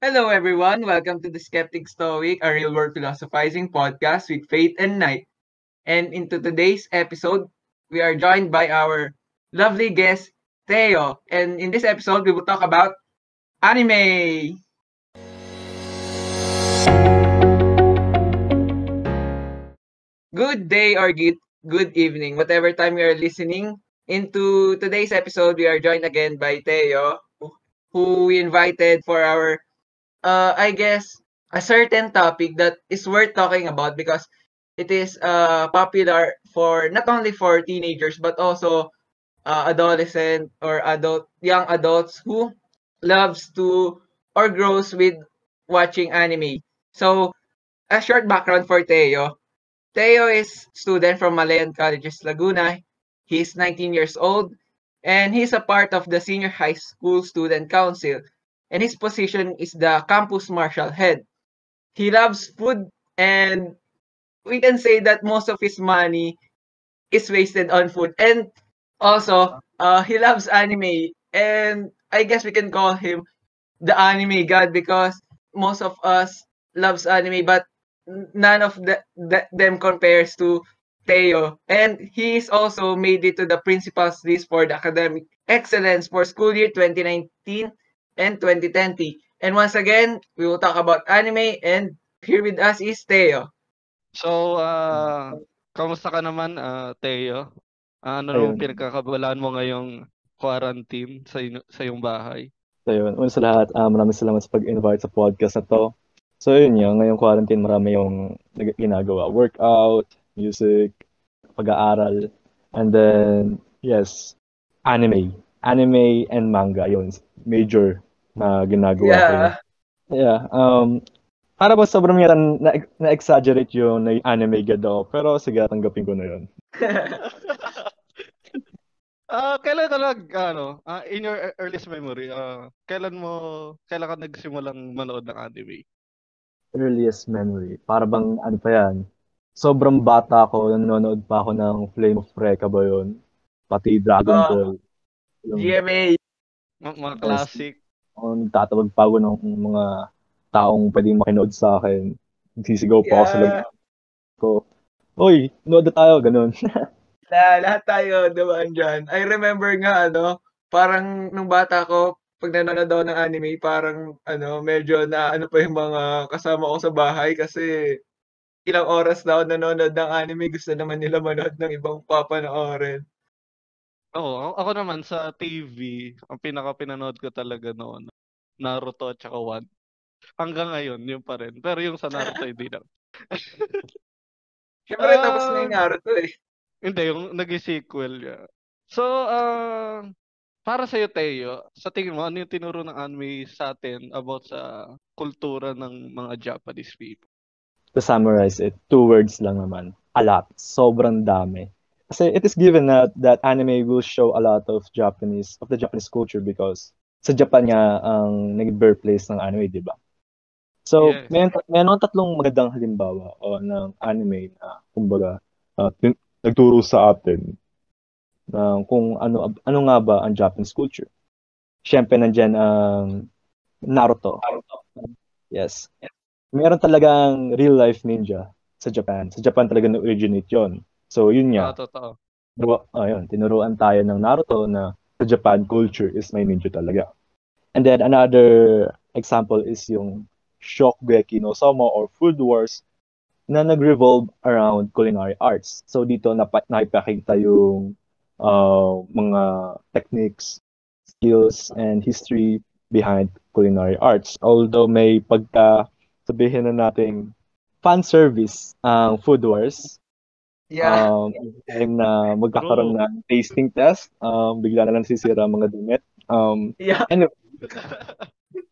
Hello, everyone. Welcome to the Skeptic Stoic, a real world philosophizing podcast with Faith and Night. And into today's episode, we are joined by our lovely guest, Theo. And in this episode, we will talk about anime. Good day or good, good evening, whatever time you are listening. Into today's episode, we are joined again by Theo, who we invited for our, uh, I guess, a certain topic that is worth talking about because it is uh, popular for not only for teenagers but also uh, adolescent or adult young adults who loves to or grows with watching anime. So, a short background for Teo. Teo is student from Malayan Colleges Laguna. He's 19 years old and he's a part of the Senior High School Student Council and his position is the campus marshal head. He loves food and we can say that most of his money is wasted on food and also uh, he loves anime and I guess we can call him the anime god because most of us loves anime but none of the, the, them compares to Teo. And he's also made it to the principal's list for the academic excellence for school year 2019 and 2020. And once again, we will talk about anime and here with us is Theo. So, uh, kamusta ka naman, uh, Theo? Ano Ayun. naman pinagkakabalaan mo ngayong quarantine sa, ino, sa iyong bahay? So yun, una sa lahat, uh, maraming salamat sa pag-invite sa podcast na to. So yun yung ngayong quarantine marami yung ginagawa. Workout, music, pag-aaral, and then, yes, anime. Anime and manga, yun, major na ginagawa yeah. ko. Yeah. Um, para ba sobrang yata na, na-exaggerate yung na anime gad ako. Pero sige, tanggapin ko na yun. Ah, uh, kailan ka nag ano, uh, in your earliest memory, uh, kailan mo kailan ka nagsimulang manood ng anime? Earliest memory. Para bang ano pa 'yan? Sobrang bata ako, nanonood pa ako ng Flame of Recca ba 'yon? Pati Dragon uh, Ball. Yung, GMA. M- mga classic. Oh, nagtatawag pa ako ng mga taong pwedeng makinood sa akin. Nagsisigaw pa yeah. ako sa loob ko. Oy, nood na tayo, ganun. Na, lahat tayo dumaan dyan. I remember nga, ano, parang nung bata ko, pag nanonood ako ng anime, parang, ano, medyo na, ano pa yung mga kasama ko sa bahay kasi ilang oras na ako nanonood ng anime, gusto naman nila manood ng ibang papanoorin. Oo, ako naman sa TV, ang pinaka pinanood ko talaga noon, Naruto at saka One. Hanggang ngayon, yun pa rin. Pero yung sa Naruto, hindi na. Siyempre, uh, tapos na yung Naruto eh. Hindi, yung nag-sequel niya. So, uh, para sa'yo, Teo, sa tingin mo, ano yung tinuro ng anime sa atin about sa kultura ng mga Japanese people? To summarize it, two words lang naman. A lot. Sobrang dami. Kasi it is given that that anime will show a lot of Japanese, of the Japanese culture because sa Japan nga ang naging birthplace ng anime, di ba? So, yes. may, may tatlong magandang halimbawa o ng anime na, kumbaga, uh, nagturo sa atin ng kung ano ano nga ba ang Japanese culture. Siyempre nandiyan ang Naruto. Naruto. Yes. Meron talagang real life ninja sa Japan. Sa Japan talaga na-originate 'yon. So yun nga. Ah, totoo. Pero ayun, tinuruan tayo ng Naruto na sa Japan culture is may ninja talaga. And then another example is yung Shokugeki no Soma or Food Wars na nag-revolve around culinary arts. So dito nap- naipakita yung uh, mga techniques, skills, and history behind culinary arts. Although may pagka sabihin na natin fan service ang uh, food wars. Yeah. Um, time na magkakaroon ng tasting test, um, bigla na lang sisira mga damit. Um, yeah. Anyway,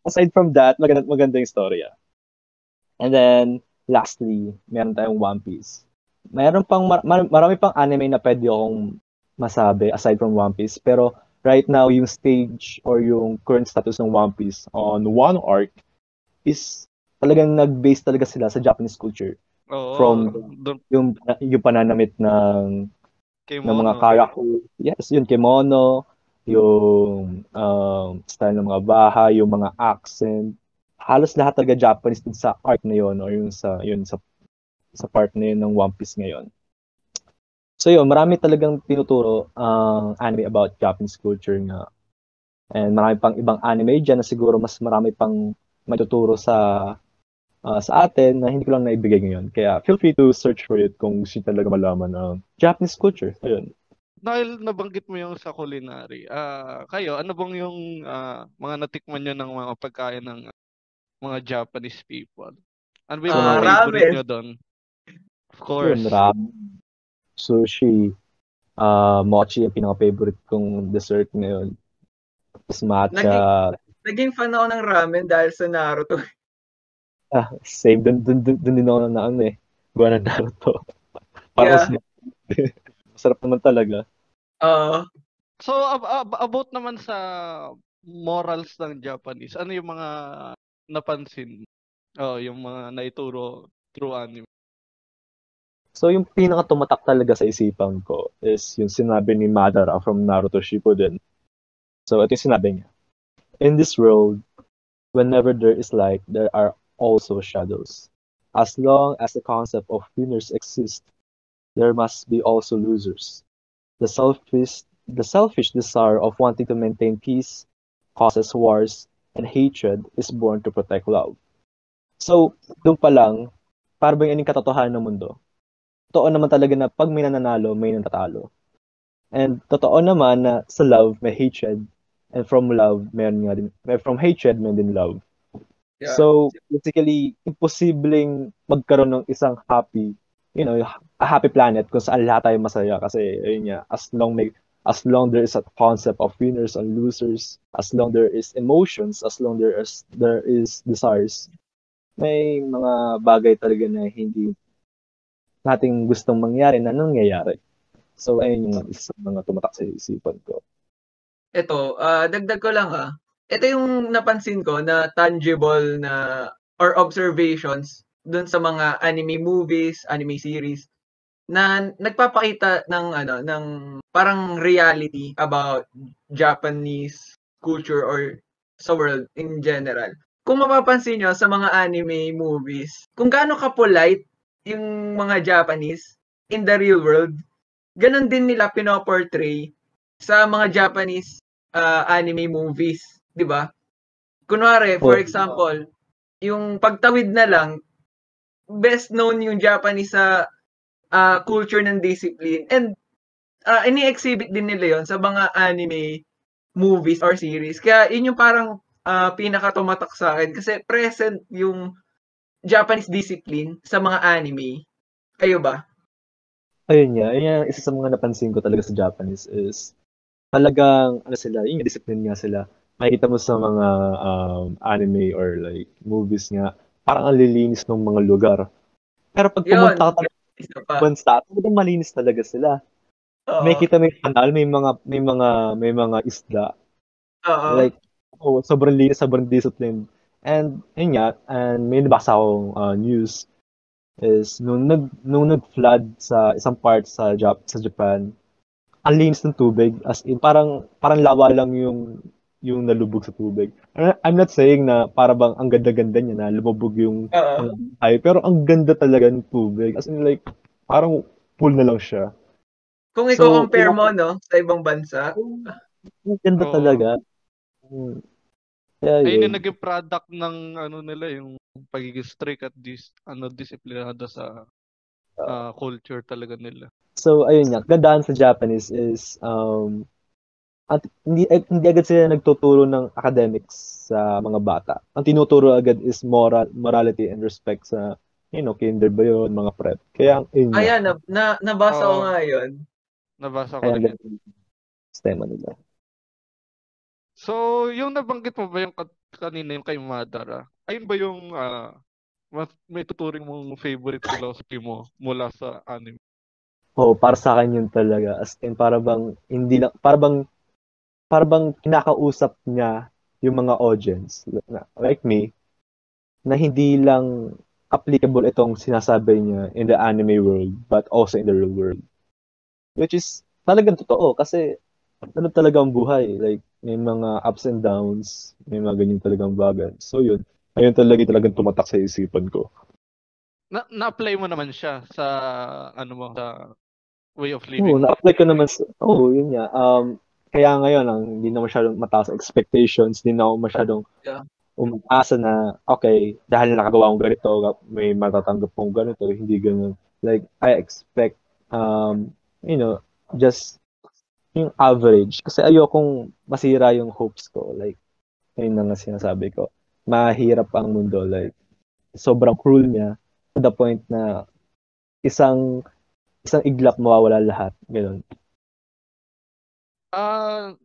aside from that, maganda, maganda yung storya. And then, lastly, meron tayong One Piece. Meron pang, mar- marami pang anime na pwede akong masabi aside from One Piece. Pero right now, yung stage or yung current status ng One Piece on one arc is talagang nag-base talaga sila sa Japanese culture. Oo, from dun... yung yung pananamit ng kimono. ng mga character. Yes, yun kimono, yung um, style ng mga bahay, yung mga accent, halos lahat talaga Japanese dun sa art na yon or yung sa yun sa sa part na yun ng One Piece ngayon. So yun, marami talagang tinuturo ang uh, anime about Japanese culture nga. And marami pang ibang anime dyan na siguro mas marami pang matuturo sa uh, sa atin na hindi ko lang naibigay ngayon. Kaya feel free to search for it kung gusto talaga malaman ang Japanese culture. Ayun. Dahil nabanggit mo yung sa culinary, uh, kayo, ano bang yung uh, mga natikman nyo ng mga pagkain ng mga Japanese people? Ano ba yung uh, favorite nyo doon? Of course. Yun, ramen, sushi, uh, mochi yung pinaka-favorite kong dessert ngayon. Tapos matcha. Naging, naging fan ako ng ramen dahil sa Naruto. Ah, same. Dun, dun, dun, dun din ako na ano eh. Gawa ng Naruto. Para yeah. Masarap naman talaga. Oo. Uh, so, ab- ab- about naman sa morals ng Japanese, ano yung mga napansin? Oh, yung mga naituro through anime. So, yung pinaka tumatak talaga sa isipan ko is yung sinabi ni Madara from Naruto Shippuden. So, ito yung sinabi niya. In this world, whenever there is light, there are also shadows. As long as the concept of winners exists, there must be also losers. The selfish, the selfish desire of wanting to maintain peace causes wars, and hatred is born to protect love. So, doon pa lang, para bang yung katotohanan ng mundo. Totoo naman talaga na pag may nananalo, may natatalo. And totoo naman na sa love, may hatred. And from love, meron nga din, from hatred, meron din love. Yeah. So, basically, imposibleng magkaroon ng isang happy, you know, a happy planet kung saan lahat tayo masaya kasi, ayun nga, as long may, as long there is a concept of winners and losers, as long there is emotions, as long there is, there is desires, may mga bagay talaga na hindi nating gustong mangyari na nangyayari. So, ayun yung isa sa mga tumatak sa isipan ko. Ito, uh, dagdag ko lang ha ito yung napansin ko na tangible na or observations dun sa mga anime movies, anime series na nagpapakita ng ano ng parang reality about Japanese culture or sa world in general. Kung mapapansin nyo sa mga anime movies, kung gaano ka-polite yung mga Japanese in the real world, ganun din nila pinoportray sa mga Japanese uh, anime movies 'di ba? Kunwari, for example, yung pagtawid na lang, best known yung Japanese sa uh, culture ng discipline. And uh, ini-exhibit din nila yon sa mga anime movies or series. Kaya yun yung parang uh, pinaka-tumatak sa akin kasi present yung Japanese discipline sa mga anime. Kayo ba? Ayun nga, ayun nga, isa sa mga napansin ko talaga sa Japanese is talagang, ano sila, yung discipline nga sila makikita mo sa mga um, anime or like movies nga, parang ang lilinis ng mga lugar. Pero pag pumunta ka sa bansa, talagang malinis talaga sila. Uh-oh. May kita may kanal, may mga may mga may mga isda. Uh-oh. Like oh, sobrang linis, sobrang disciplined. And yun nga, and may nabasa akong uh, news is nung nag nung nag-flood sa isang part sa Jap sa Japan, ang linis ng tubig as in parang parang lawa lang yung yung nalubog sa tubig. I'm not saying na para bang ang ganda-ganda niya na lumubog yung uh ay, pero ang ganda talaga ng tubig. As in like, parang pool na lang siya. Kung so, i-compare mo, no, sa ibang bansa. Ang ganda oh. talaga. Hmm. Yeah, Ayun yung naging product ng ano nila, yung pagiging strict at dis, ano, disiplinado sa uh, culture talaga nila. So, ayun nga, gandaan sa Japanese is um, at hindi eh, hindi agad sila nagtuturo ng academics sa mga bata. Ang tinuturo agad is moral morality and respect sa you know, kinder ba yun, mga prep. Kaya, yun Ayan, na, na, nabasa oh, ko nga yun. Nabasa ko Kaya, rin. Sistema nila. So, yung nabanggit mo ba yung kanina yung kay Madara, ayun ba yung uh, may tuturing mong favorite philosophy mo mula sa anime? Oo, oh, para sa akin yun talaga. As in, para bang, hindi lang, para bang para bang kinakausap niya yung mga audience like me na hindi lang applicable itong sinasabi niya in the anime world but also in the real world. Which is talagang totoo kasi ano talaga ang buhay. Like, may mga ups and downs, may mga ganyan talagang bagay. So yun, ayun talaga talagang tumatak sa isipan ko. Na na-apply mo naman siya sa ano mo sa way of living. Oo, na-apply ko naman sa, oh, yun nga. Um, kaya ngayon, ang hindi na masyadong mataas expectations, hindi na ako masyadong yeah. umasa na, okay, dahil nakagawa akong ganito, may matatanggap kong ganito, hindi ganun. Like, I expect, um, you know, just yung average. Kasi ayokong masira yung hopes ko. Like, ayun na nga sinasabi ko. Mahirap ang mundo. Like, sobrang cruel niya to the point na isang isang iglap mawawala lahat. Ganun. Ah,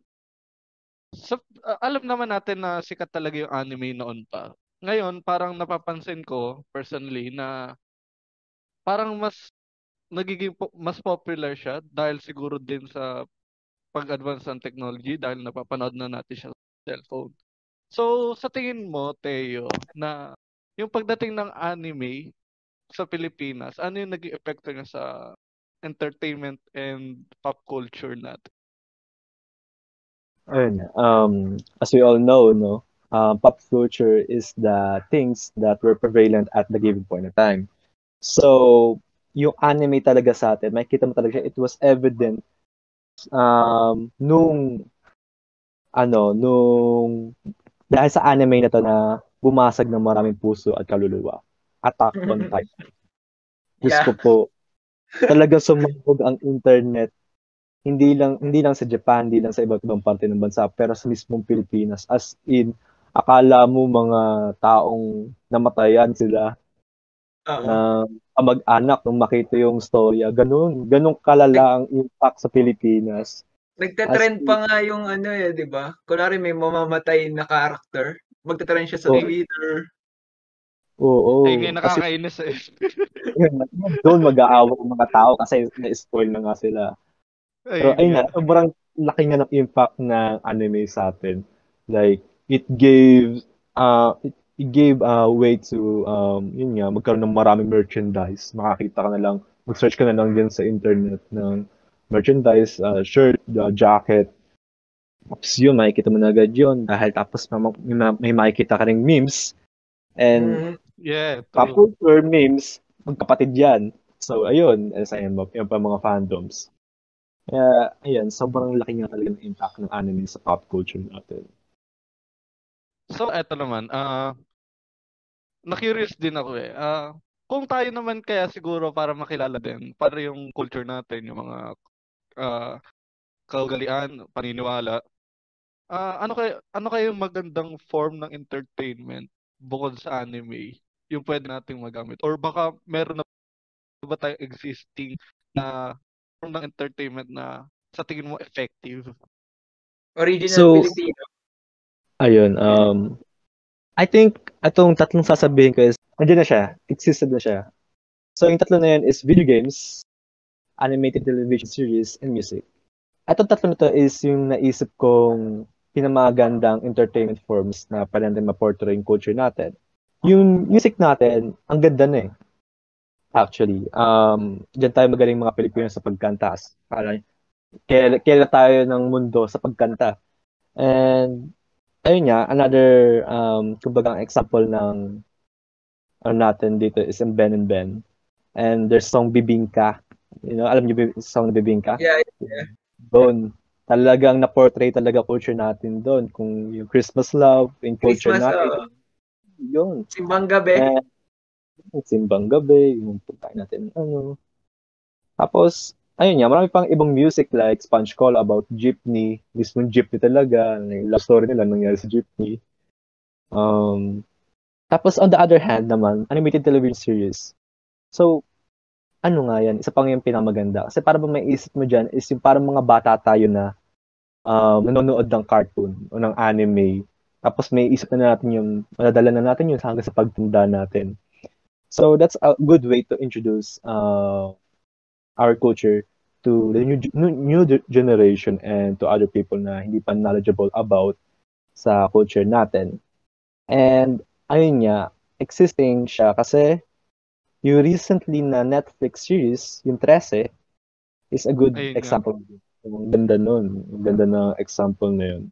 uh, uh, alam naman natin na sikat talaga yung anime noon pa. Ngayon, parang napapansin ko personally na parang mas nagiging po- mas popular siya dahil siguro din sa pag-advance ng technology dahil napapanood na natin siya sa cellphone. So, sa tingin mo, Teo, na yung pagdating ng anime sa Pilipinas, ano yung naging epekto niya sa entertainment and pop culture natin? Ayun, um, as we all know, no, uh, pop culture is the things that were prevalent at the given point in time. So, yung anime talaga sa atin, makikita mo talaga siya, it was evident um, nung, ano, nung, dahil sa anime na to na bumasag ng maraming puso at kaluluwa. Attack on Titan. Gusto yeah. po, talaga sumabog ang internet hindi lang hindi lang sa Japan, hindi lang sa iba't ibang parte ng bansa, pero sa mismong Pilipinas. As in, akala mo mga taong namatayan sila uh-huh. na mag-anak nung makita yung storya. Ganun, ganun kalala ang impact sa Pilipinas. Nagte-trend pa nga yung ano eh, di ba? Kunwari may mamamatay na character, magte-trend siya sa oh. Twitter. Oo. Oh, oh. Ay, nakakainis eh. Doon mag-aawa ang mga tao kasi na-spoil na nga sila. Pero ayun nga, sobrang laki nga ng impact ng anime sa atin. Like, it gave, uh, it, it gave a uh, way to, um, yun nga, magkaroon ng maraming merchandise. Makakita ka na lang, mag-search ka na lang din sa internet ng merchandise, uh, shirt, uh, jacket. Tapos yun, makikita mo na agad yun. Dahil tapos may, may makikita ka rin memes. And mm, yeah, pop culture memes, magkapatid yan. So, ayun, sa yan, yung pa mga fandoms. Kaya, ayan, sobrang laki nga talaga ng impact ng anime sa pop culture natin. So, eto naman, uh, na-curious din ako eh. Uh, kung tayo naman kaya siguro para makilala din, para yung culture natin, yung mga uh, kaugalian, paniniwala, uh, ano kaya ano yung magandang form ng entertainment bukod sa anime yung pwede nating magamit or baka meron na ba tayong existing na ng entertainment na sa tingin mo effective? Original so, Filipino. Ayun, um, I think atong tatlong sasabihin ko is, nandiyan na siya, existed na siya. So yung tatlo na yan is video games, animated television series, and music. Atong tatlo na to is yung naisip kong pinamagandang entertainment forms na pwede natin ma-portray yung culture natin. Yung music natin, ang ganda na eh actually. Um, diyan tayo magaling mga Pilipino sa pagkanta. Kaya, kaya, kaya tayo ng mundo sa pagkanta. And, ayun nga, another, um, kumbaga, example ng ano natin dito is yung Ben and Ben. And there's song Bibingka. You know, alam niyo yung song Bibingka? Yeah, yeah. Doon, talagang na-portray talaga culture natin doon. Kung yung Christmas love, yung culture Christmas, natin. Uh, yun. Simbang gabi. And, simbang gabi, yung pagkain natin, ano. Tapos, ayun nga, marami pang ibang music like Sponge Call about jeepney, mismo jeepney talaga, yung love story nila nangyari sa jeepney. Um, tapos on the other hand naman, animated television series. So, ano nga yan, isa pang yung pinamaganda. Kasi para ba may isip mo dyan is yung parang mga bata tayo na um, nanonood ng cartoon o ng anime. Tapos may isip na natin yung, madadala na natin yun hanggang sa pagtanda natin. So that's a good way to introduce uh, our culture to the new, new, generation and to other people na hindi pa knowledgeable about sa culture natin. And ayun nga, existing siya kasi yung recently na Netflix series, yung 13, is a good ayun example. Ang ganda nun. Ang ganda na example na yun.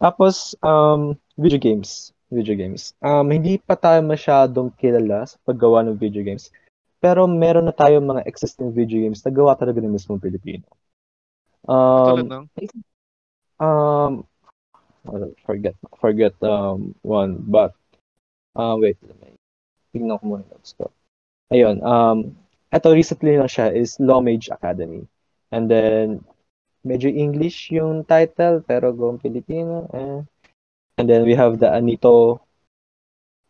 Tapos, um, video games. Video games. Um, hindi pa tayo masyadong kilala sa paggawa ng video games. Pero meron na tayo mga existing video games na gawa talaga ng mismong Pilipino. Um, Tulad ng? um, forget, forget um, one, but, uh, wait, tingnan ko muna notes ko. Ayun, um, ito recently lang siya is Lawmage Academy. And then, medyo English yung title, pero gawang Pilipino. Eh. And then we have the Anito.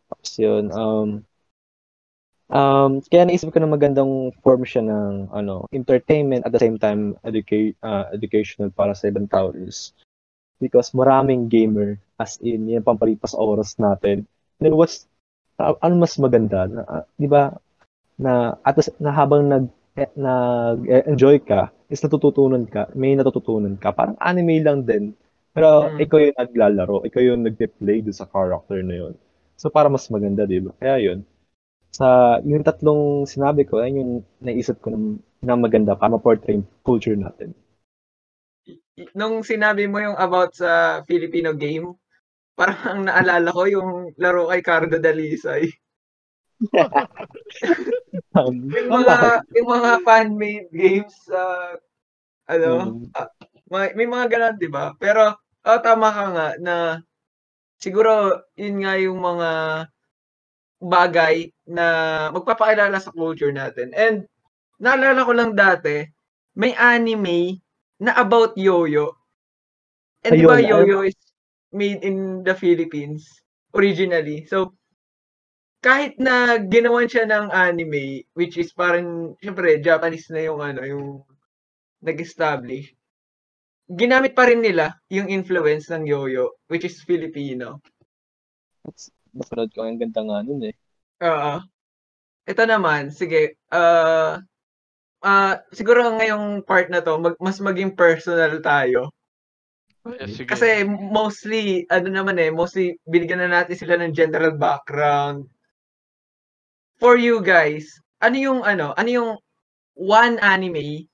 Tapos yun, um, um, kaya naisip ko na magandang form siya ng ano, entertainment at the same time educa- uh, educational para sa ibang tao is because maraming gamer as in yan pampalipas oras natin. And then what's uh, ano mas maganda na, uh, 'di ba na at na habang nag eh, nag-enjoy ka is natututunan ka, may natututunan ka. Parang anime lang din. Pero mm. ikaw yung naglalaro, ikaw yung nagpe-play do sa character na yun. So para mas maganda, 'di ba? Kaya yun. Sa yung tatlong sinabi ko, ayun yung naisip ko na, na maganda para ma-portray yung culture natin. Nung sinabi mo yung about sa Filipino game, parang ang naalala ko yung laro kay Cardo Dalisay. um, yung mga yung mga fan-made games uh, ano mm. uh, may, may mga ganun 'di ba pero oh, tama ka nga na siguro yun nga yung mga bagay na magpapakilala sa culture natin. And naalala ko lang dati may anime na about yoyo. And di ba yoyo is made in the Philippines originally? So kahit na ginawan siya ng anime, which is parang, syempre, Japanese na yung ano, yung nag-establish, ginamit pa rin nila yung influence ng Yoyo, which is Filipino. That's, napanood ko, ang ganda nga nun eh. Oo. Uh, ito naman, sige, uh, uh, siguro ngayong part na to, mag, mas maging personal tayo. Yes, Kasi mostly, ano naman eh, mostly binigyan na natin sila ng general background, for you guys, ano yung ano, ano yung one anime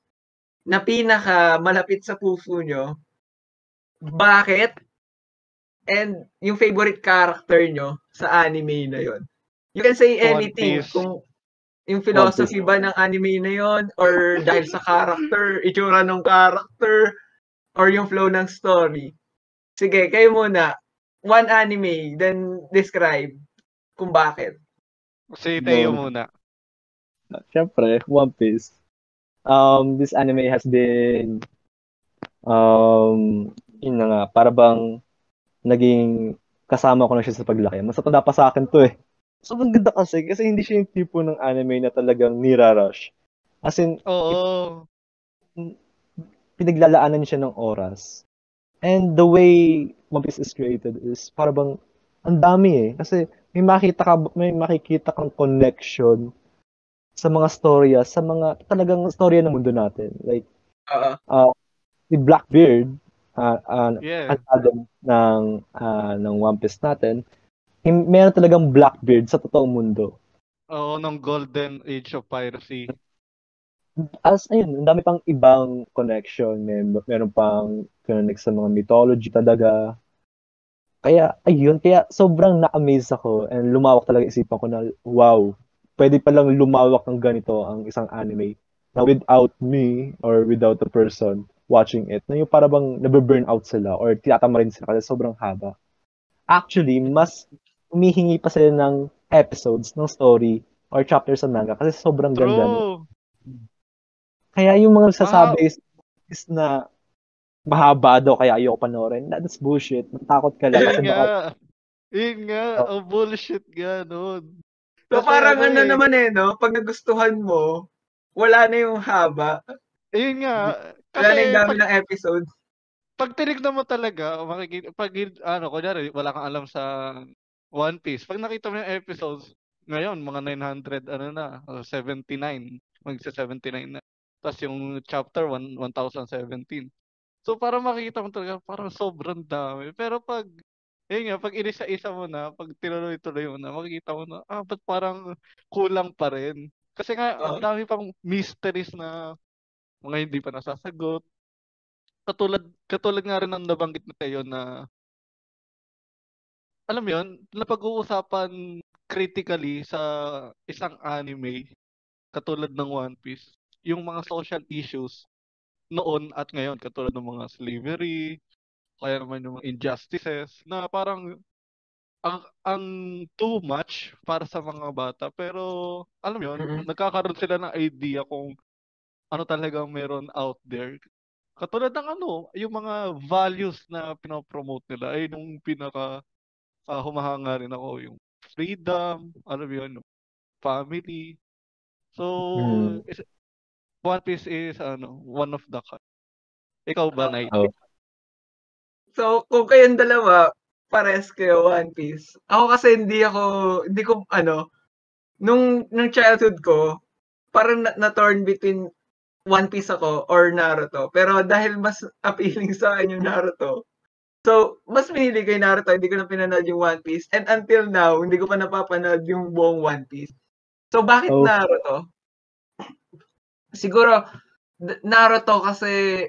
na pinaka malapit sa puso nyo? Bakit? And yung favorite character nyo sa anime na yon. You can say anything kung yung philosophy ba ng anime na yon or dahil sa character, itsura ng character or yung flow ng story. Sige, kayo muna. One anime, then describe kung bakit. Si Teo no. muna. Siyempre, One Piece. Um, this anime has been um, yun na nga, para bang naging kasama ko na siya sa paglaki. Mas natanda pa sa akin to eh. So, ang ganda kasi, kasi hindi siya yung tipo ng anime na talagang nirarush. As in, Oo. It, pinaglalaanan siya ng oras. And the way One Piece is created is para bang ang dami eh. Kasi may makita ka may makikita kang connection sa mga storya, sa mga talagang storya ng mundo natin. Like uh, uh si Blackbeard uh, uh yeah. ang ng uh, ng One Piece natin, meron talagang Blackbeard sa totoong mundo. Oo, ng Golden Age of Piracy. As ayun, ang dami pang ibang connection, may meron pang connect sa mga mythology talaga, kaya, ayun, kaya sobrang na-amaze ako and lumawak talaga isipan ko na, wow, pwede palang lumawak ng ganito ang isang anime na without me or without the person watching it, na yung para bang nabe-burn out sila or tiyatama rin sila kasi sobrang haba. Actually, mas humihingi pa sila ng episodes ng story or chapters sa manga kasi sobrang True. ganda. Kaya yung mga sasabi wow. is, is na mahaba daw kaya ayoko panoorin. That's bullshit. Natakot ka lang. Yun nga. Yun nga. Oh. oh bullshit nga nun. So parang ano, ano eh. naman eh, no? Pag nagustuhan mo, wala na yung haba. Yun nga. Kasi wala na yung dami pag, ng episode. Pag tinignan mo talaga, makikita, pag, ano, kunyari, wala kang alam sa One Piece. Pag nakita mo yung episodes, ngayon, mga 900, ano na, 79. Magsa 79 na. Tapos yung chapter 1, 1017. So, para makikita mo talaga, parang sobrang dami. Pero pag, yun nga, pag inisa-isa mo na, pag tinuloy-tuloy mo na, makikita mo na, ah, ba't parang kulang pa rin? Kasi nga, uh-huh. ang dami pang mysteries na mga hindi pa nasasagot. Katulad, katulad nga rin ng nabanggit na tayo na alam mo yun, napag-uusapan critically sa isang anime katulad ng One Piece, yung mga social issues noon at ngayon katulad ng mga slavery, kaya naman yung injustices na parang ang ang too much para sa mga bata pero alam yun, mm-hmm. nagkakaroon sila ng idea kung ano talaga meron out there. Katulad ng ano, yung mga values na pinopromote nila ay nung pinaka uh, humahanga rin ako yung freedom, ano yun, family. So, mm. is, One Piece is ano, one of the. Ikaw ba, Night? Oh. So, kung kayong dalawa, pares kayo One Piece. Ako kasi hindi ako, hindi ko, ano, nung, nung childhood ko, parang na, na-torn between One Piece ako or Naruto. Pero dahil mas appealing sa akin yung Naruto, so, mas pinili yung Naruto, hindi ko na pinanood yung One Piece. And until now, hindi ko pa napapanood yung buong One Piece. So, bakit oh. Naruto? Siguro, Naruto kasi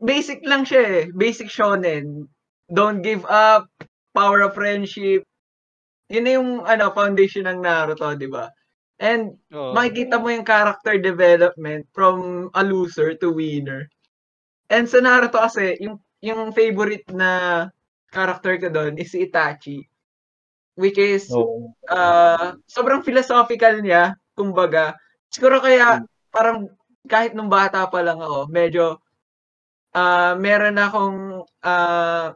basic lang siya eh. Basic shonen. Don't give up, power of friendship. Yun na yung ano, foundation ng Naruto, di ba? And oh. makikita mo yung character development from a loser to winner. And sa Naruto kasi, yung, yung favorite na character ko doon is si Itachi. Which is, oh. uh, sobrang philosophical niya, kumbaga. Siguro kaya, hmm parang kahit nung bata pa lang ako, medyo uh, meron akong uh,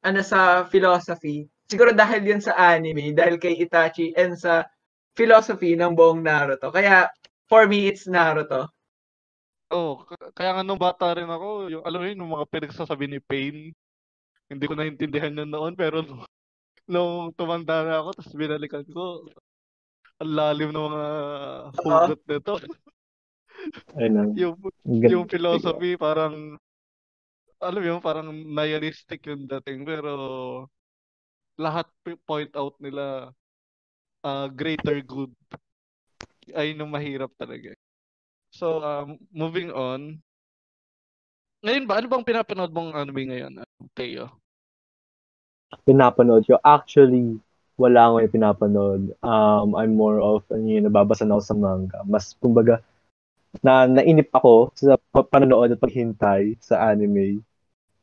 ano sa philosophy. Siguro dahil yun sa anime, dahil kay Itachi and sa philosophy ng buong Naruto. Kaya for me it's Naruto. Oh, kaya nga nung bata rin ako, yung alam mo yun, yung mga pinagsasabi ni Pain, hindi ko naintindihan yun noon pero nung, nung tumanda na ako tapos binalikan ko, ang lalim ng mga hugot uh, nito. Yung, yung philosophy parang alam mo parang nihilistic yung dating pero lahat point out nila uh, greater good ay nung mahirap talaga. So, um, moving on. Ngayon ba, ano bang pinapanood mong anime ngayon, Teo? Pinapanood ko? Actually, wala akong pinapanood. Um, I'm more of, ano yun, nababasa na ako sa manga. Mas, kumbaga, na nainip ako sa panonood at paghintay sa anime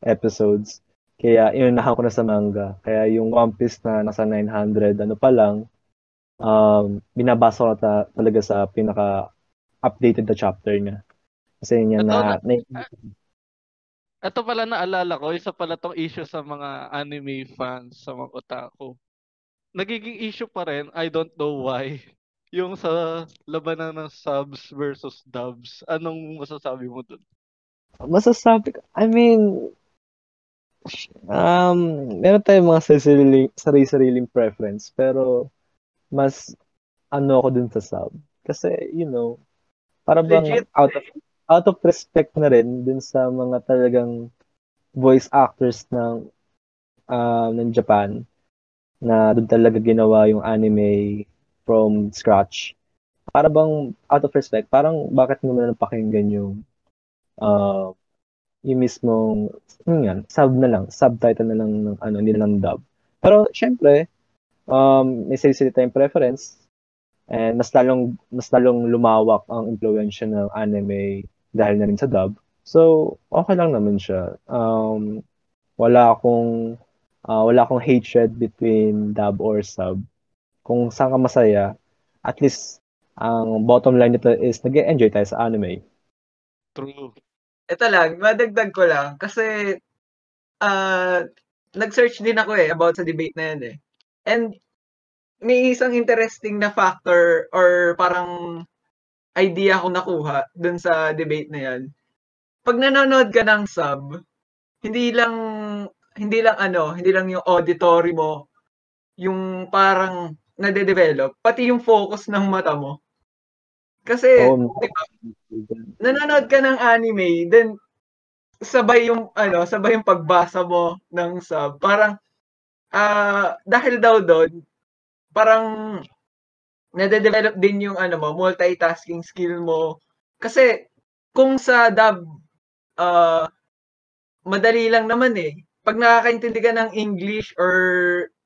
episodes. Kaya inunahan ko na sa manga. Kaya yung One Piece na nasa 900, ano pa lang, um, binabasa ko ta- talaga sa pinaka updated na chapter niya. Kasi niya na, na, na ito pala naalala ko, isa pala tong issue sa mga anime fans, sa mga otaku. Nagiging issue pa rin, I don't know why yung sa labanan ng subs versus dubs, anong masasabi mo dun? Masasabi ko, I mean, um, meron tayong mga sarili, sarili-sariling preference, pero mas ano ako dun sa sub. Kasi, you know, para bang out of, out of respect na rin dun sa mga talagang voice actors ng uh, ng Japan na doon talaga ginawa yung anime from scratch. Para bang out of respect, parang bakit mo na pakinggan yung uh, yung mismong yun yan, sub na lang, subtitle na lang ng ano, hindi lang dub. Pero syempre, um, may sarili tayong preference and mas lalong mas lalong lumawak ang impluwensya ng anime dahil na rin sa dub. So, okay lang naman siya. Um, wala akong uh, wala akong hatred between dub or sub kung saan ka masaya, at least ang bottom line nito is nag enjoy tayo sa anime. True. Ito lang, madagdag ko lang kasi uh, nag-search din ako eh about sa debate na yan eh. And may isang interesting na factor or parang idea ko nakuha dun sa debate na yan. Pag nanonood ka ng sub, hindi lang hindi lang ano, hindi lang yung auditory mo yung parang nade-develop, pati yung focus ng mata mo. Kasi, oh, di ba, nanonood ka ng anime, then sabay yung ano, sabay yung pagbasa mo ng sub. Parang uh, dahil daw doon, parang nade-develop din yung ano mo, multitasking skill mo. Kasi kung sa dub uh, madali lang naman eh. Pag nakakaintindi ka ng English or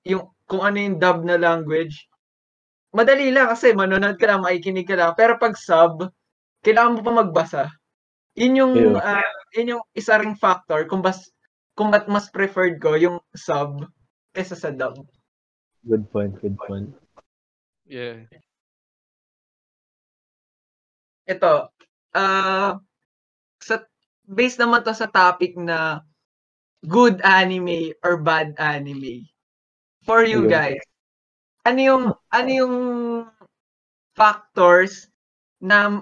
yung kung ano yung dub na language, madali lang kasi manonood ka lang, makikinig ka lang. Pero pag sub, kailangan mo pa magbasa. Yun yung, yeah. uh, yun yung isa ring factor kung bas, kung ba't mas preferred ko yung sub kaysa sa dub. Good point, good point. Yeah. Ito, uh, sa, based naman to sa topic na good anime or bad anime. For you guys, ano yung ano yung factors na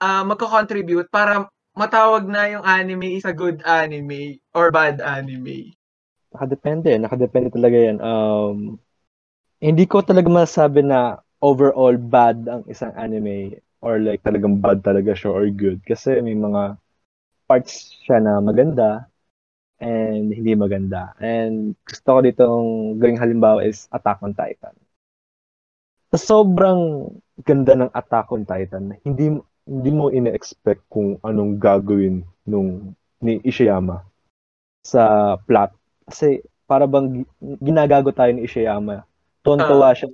uh, magko-contribute para matawag na yung anime is a good anime or bad anime? Nakadepende. Nakadepende talaga yan. Um, hindi ko talaga masabi na overall bad ang isang anime or like talagang bad talaga siya or good. Kasi may mga parts siya na maganda and hindi maganda. And gusto ko ditong gawing halimbawa is Attack on Titan sa sobrang ganda ng Attack on Titan, hindi hindi mo ina-expect kung anong gagawin nung ni Ishiyama sa plot. Kasi para bang ginagago tayo ni Ishiyama. Tuwan-tuwa uh, siya.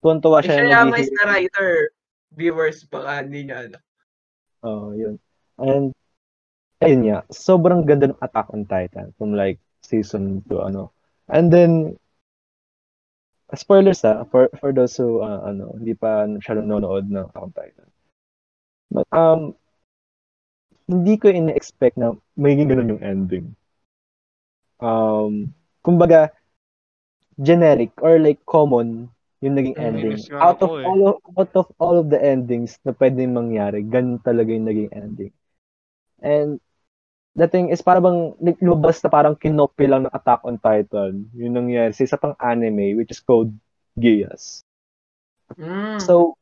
Tuwan-tuwa siya. Ishiyama is the writer. Viewers baka hindi niya ano. Oh, yun. And ayun nga, sobrang ganda ng Attack on Titan from like season to ano. And then spoilers ah, for, for those who, uh, ano, hindi pa siya nanonood ng Attack on Titan. But, um, hindi ko ina-expect na magiging ganun yung ending. Um, kumbaga, generic or like common yung naging ending. Out of eh. all of, out of all of the endings na pwedeng mangyari, ganun talaga yung naging ending. And the thing is, para bang lumabas na parang kinopy lang ng Attack on Titan. Yun nangyari sa isa pang anime, which is called Geass. Mm. So,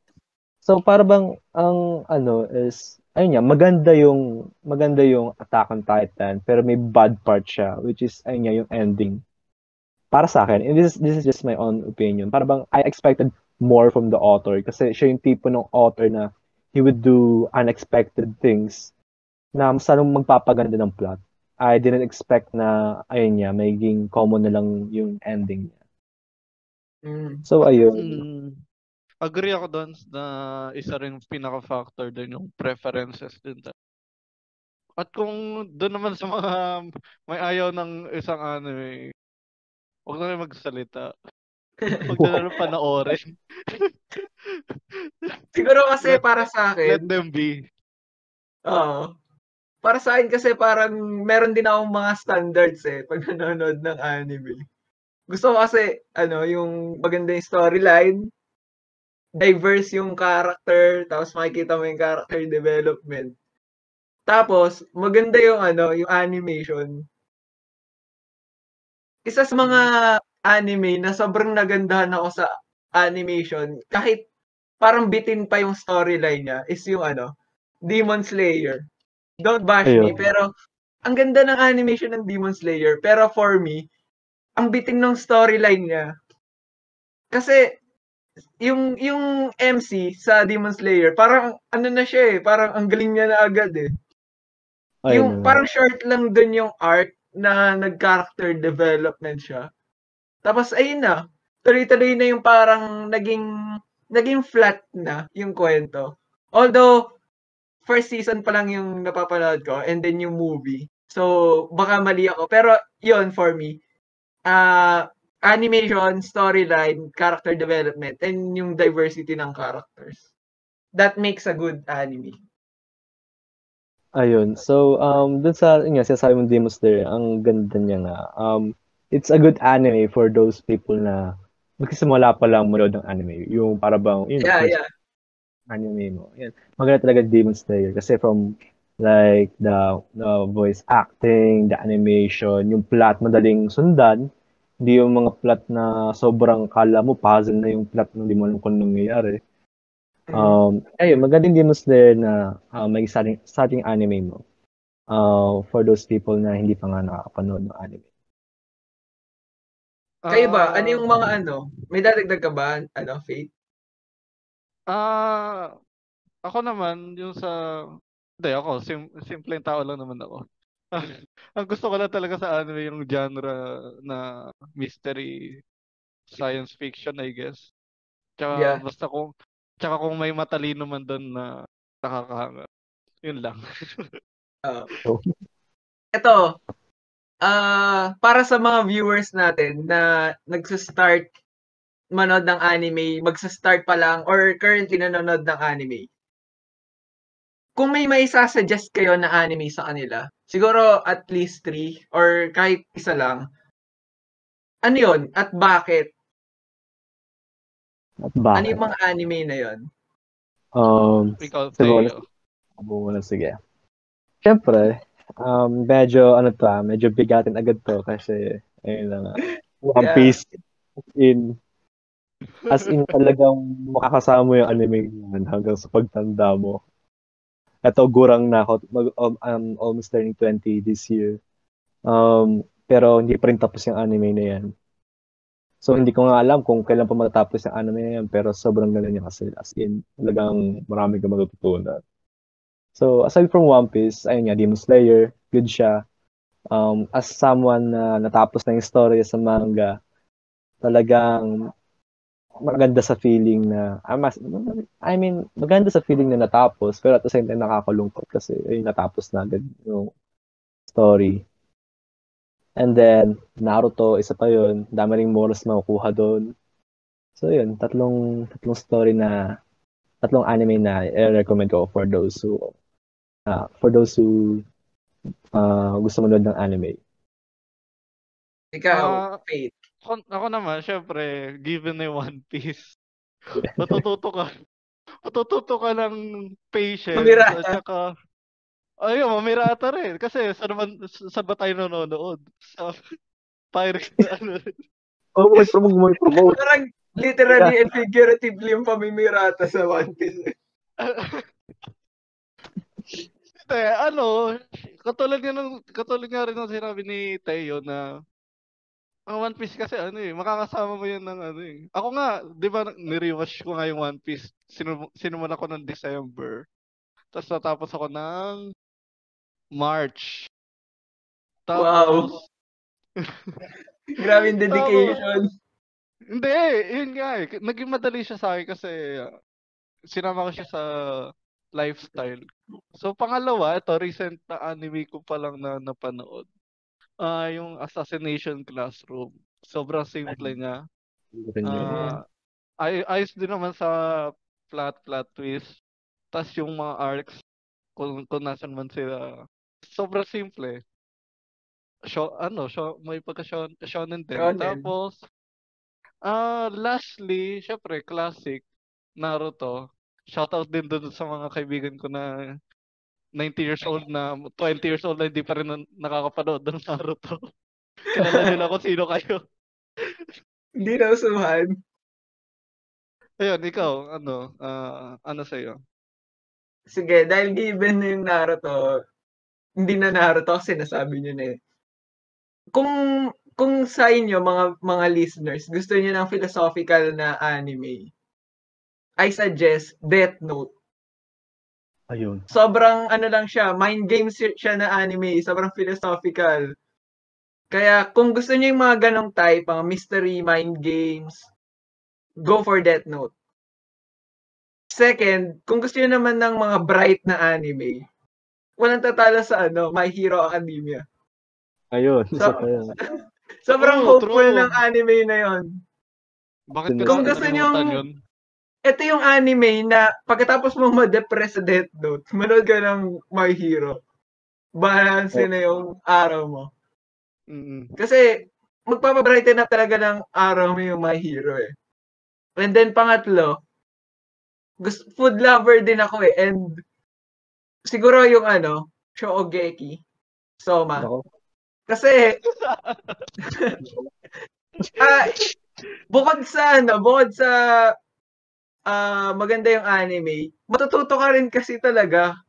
so para bang ang ano is, ayun nga, maganda yung, maganda yung Attack on Titan, pero may bad part siya, which is, ayun nga, yung ending. Para sa akin, and this is, this is just my own opinion, para bang I expected more from the author kasi siya yung tipo ng author na he would do unexpected things na masyadong magpapaganda ng plot. I didn't expect na, ayun niya, magiging common na lang yung ending niya. Mm. So, ayun. Mm. Agree ako doon na isa rin pinaka-factor doon yung preferences din. At kung doon naman sa mga may ayaw ng isang anime, huwag na rin magsalita. Huwag na rin panoorin. Siguro kasi para sa akin. Let them be. Oo para sa akin kasi parang meron din akong mga standards eh pag nanonood ng anime. Gusto ko kasi ano, yung maganda yung storyline, diverse yung character, tapos makikita mo yung character development. Tapos maganda yung ano, yung animation. Isa sa mga anime na sobrang nagandahan ako sa animation kahit parang bitin pa yung storyline niya is yung ano, Demon Slayer. Don't bash Ayun. me, pero ang ganda ng animation ng Demon Slayer. Pero for me, ang biting ng storyline niya. Kasi yung yung MC sa Demon Slayer, parang ano na siya eh, parang ang galing niya na agad eh. Ayun. Yung parang short lang dun yung art na nag-character development siya. Tapos ayun na, tuloy-tuloy na yung parang naging naging flat na yung kwento. Although first season pa lang yung napapanood ko and then yung movie. So, baka mali ako. Pero, yon for me. Uh, animation, storyline, character development, and yung diversity ng characters. That makes a good anime. Ayun. So, um, dun sa, yun nga, sinasabi mong Demon Slayer, ang ganda niya nga. Um, it's a good anime for those people na magsisimula pa lang manood ng anime. Yung para bang, yun, yeah, yeah anime mo. Yan. Maganda talaga Demon Slayer kasi from like the, the voice acting, the animation, yung plot madaling sundan, hindi yung mga plot na sobrang kala mo puzzle na yung plot na hindi mo alam kung nangyayari. Mm. Um, ayun, magandang Demon Slayer na uh, may starting, starting anime mo. Uh, for those people na hindi pa nga nakakapanood ng anime. Kayo ba? Ano yung mga ano? May dadagdag ka ba? Ano, Faith? Ah, ako naman yung sa hindi ako sim simpleng tao lang naman ako. Ang gusto ko lang talaga sa anime yung genre na mystery science fiction, I guess. Tsaka Yeah. basta kung tsaka kung may matalino man doon na nakakahanga. Yun lang. Oo. Ito, ah para sa mga viewers natin na nagsa-start manood ng anime, magsa-start pa lang or currently nanonood ng anime. Kung may maisa-suggest kayo na anime sa kanila, siguro at least three or kahit isa lang, ano yun? At bakit? At Ano bakit? yung mga anime na yun? Um, Ikaw, Siguro. Muna, sige. Siyempre, um, medyo, ano to ah, medyo bigatin agad to kasi, ayun lang ah. One Yeah. Piece in, as in talagang makakasama mo yung anime yan hanggang sa pagtanda mo. Ito, gurang na ako. Mag, um, I'm almost turning 20 this year. Um, pero hindi pa rin tapos yung anime na yan. So, hindi ko nga alam kung kailan pa matatapos yung anime na yan, pero sobrang galing niya kasi. As in, talagang marami kang matututunan. So, aside from One Piece, ayun nga, Demon Slayer, good siya. Um, as someone na natapos na yung story sa manga, talagang maganda sa feeling na, ah, mas, I mean, maganda sa feeling na natapos, pero at the same time nakakalungkot kasi ay natapos na agad yung story. And then, Naruto, isa pa yun. Dami ring morals makukuha doon. So, yun. Tatlong, tatlong story na, tatlong anime na i-recommend ko for those who, uh, for those who uh, gusto manood ng anime. Ikaw, Ah, Faith. Ako, ako naman, syempre, given na One Piece, matututo ka. Matututo ka ng patience. Mamirata. At saka, ayun, mamirata rin. Kasi saan naman, saan ba tayo nanonood? Sa pirate na ano rin. Oh, may promote, may promote. Parang literally and figuratively yung pamimirata sa One Piece. Hindi, ano, katulad nga ng, katulad nga rin ng sinabi ni Teo na ang One Piece kasi ano eh, makakasama mo yan ng ano eh. Ako nga, di ba, nirewatch ko nga yung One Piece, sinu sinumon ako ng December. Tapos natapos ako ng March. Tapos, Grabe yung dedication. hindi, yun nga eh. Naging madali siya sa akin kasi uh, sinama ko siya sa lifestyle. So, pangalawa, ito, recent na anime ko pa lang na napanood. Ah, yung Assassination Classroom. Sobrang simple niya. Ah, ay ayos din naman sa plot plot twist. Tas yung mga arcs kung, kung nasan man sila. Sobrang simple. Show, ano, show, may pagka shonen, shonen din. Shonen. Tapos ah lastly, syempre classic Naruto. Shoutout din doon sa mga kaibigan ko na 90 years old na 20 years old na hindi pa rin na- nakakapanood ng Naruto. Kilala nila kung sino kayo. Hindi na usuhan. Ayun, ikaw, ano, ah, ano sa'yo? Sige, dahil given na yung Naruto, hindi na Naruto kasi nasabi nyo na eh. Kung kung sa inyo mga mga listeners, gusto niyo ng philosophical na anime, I suggest Death Note. Ayun. Sobrang ano lang siya, mind games si- siya na anime, sobrang philosophical. Kaya kung gusto niyo yung mga ganong type, mga mystery, mind games, go for Death Note. Second, kung gusto niyo naman ng mga bright na anime, walang tatalo sa ano, My Hero Academia. Ayun. Isa So- pa yun. Sobrang True, hopeful true. ng anime na yon. Bakit Kung gusto yun? Ito yung anime na pagkatapos mo ma-depress sa Death Note, manood ka ng My Hero. Balance na yung araw mo. Mm-mm. Kasi magpapabrighten up talaga ng araw mo yung My Hero eh. And then pangatlo, gusto, food lover din ako eh. And siguro yung ano, Shogeki, Soma. Ako. Kasi ah bukod sa ano, bukod sa ah maganda yung anime, matututo ka rin kasi talaga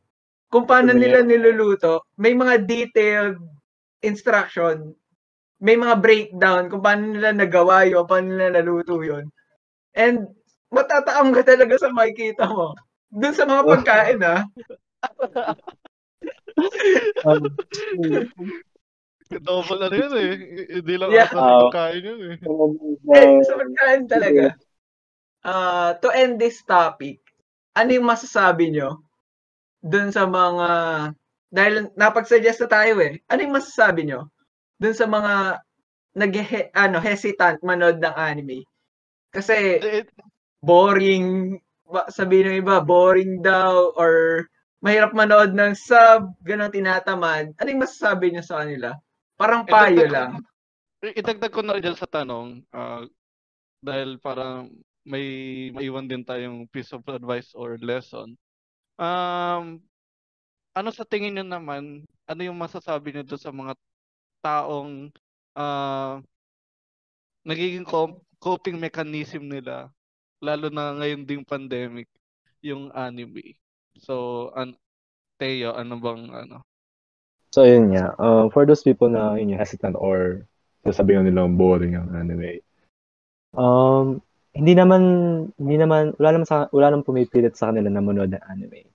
kung paano Ano nila niluluto. May mga detailed instruction, may mga breakdown kung paano nila nagawa yun, paano nila naluto yun. And matataam ka talaga sa makikita mo. Doon sa mga pagkain ah. Um, Double ano yun eh. Hindi lang Yeah. yeah. sa pagkain yun eh. Eh, sa pagkain talaga. Uh, to end this topic, ano yung masasabi nyo dun sa mga, dahil napag-suggest na tayo eh, ano yung masasabi nyo dun sa mga nag ano, hesitant manood ng anime? Kasi boring, sabihin ng iba, boring daw or mahirap manood ng sub, ganun tinatamad. Ano yung masasabi niyo sa kanila? Parang payo itagdag, lang. Itagdag ko na rin sa tanong, uh, dahil parang may maiwan din tayong piece of advice or lesson. Um, ano sa tingin niyo naman, ano yung masasabi niyo sa mga taong uh, nagiging coping mechanism nila, lalo na ngayon ding pandemic, yung anime? So, an Teo, ano bang ano? So, yun nga. Uh, for those people na yun, hesitant or sasabihin nila boring ang anime. Um, hindi naman, hindi naman, wala naman, sa, wala naman pumipilit sa kanila na manood ng anime.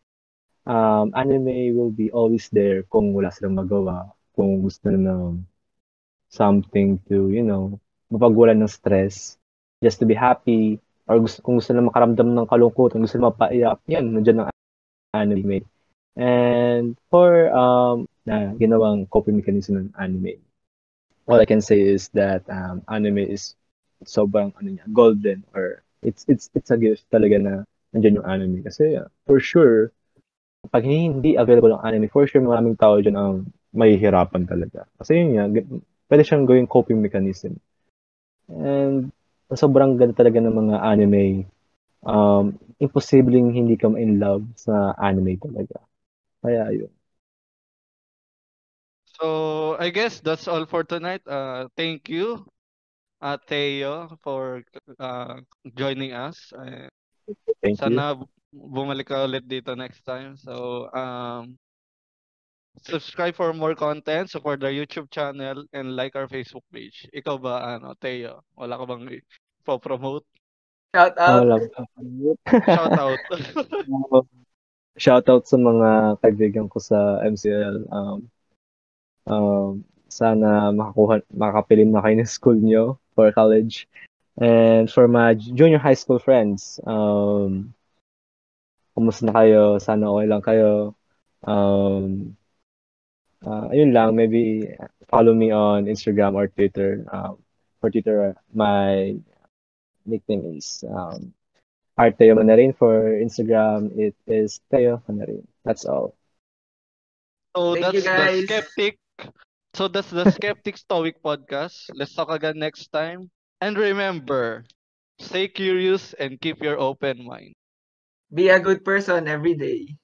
Um, anime will be always there kung wala silang magawa, kung gusto ng something to, you know, mapagwalan ng stress, just to be happy, or gusto, kung gusto nila makaramdam ng kalungkutan, gusto nila mapaiyak, yan, nandiyan ang anime. And for um, na ginawang coping mechanism ng anime, all I can say is that um, anime is sobrang ano niya, golden or it's it's it's a gift talaga na nandiyan yung anime kasi uh, for sure pag hindi available ang anime for sure maraming tao diyan ang mahihirapan talaga kasi yun nga pwede siyang gawing coping mechanism and sobrang ganda talaga ng mga anime um, imposibleng hindi ka ma-in love sa anime talaga. Kaya yun. So, I guess that's all for tonight. Uh, thank you, uh, Teo, for uh, joining us. Uh, thank sana you. bumalik ka ulit dito next time. So, um, subscribe for more content, support our YouTube channel, and like our Facebook page. Ikaw ba, ano, Teo? Wala ka bang po-promote? Shout out. Shout out. Shout out sa mga kaibigan ko sa MCL. Um, um, sana makakuha, makapilim na kayo ng school nyo for college. And for my junior high school friends, um, kumusta na kayo? Sana okay lang kayo. Um, uh, ayun lang, maybe follow me on Instagram or Twitter. Um, for Twitter, my nickname is um, Art Teo Manarin. For Instagram, it is Teo Manarin. That's all. So Thank that's the skeptic. So that's the Skeptic Stoic podcast. Let's talk again next time. And remember, stay curious and keep your open mind. Be a good person every day.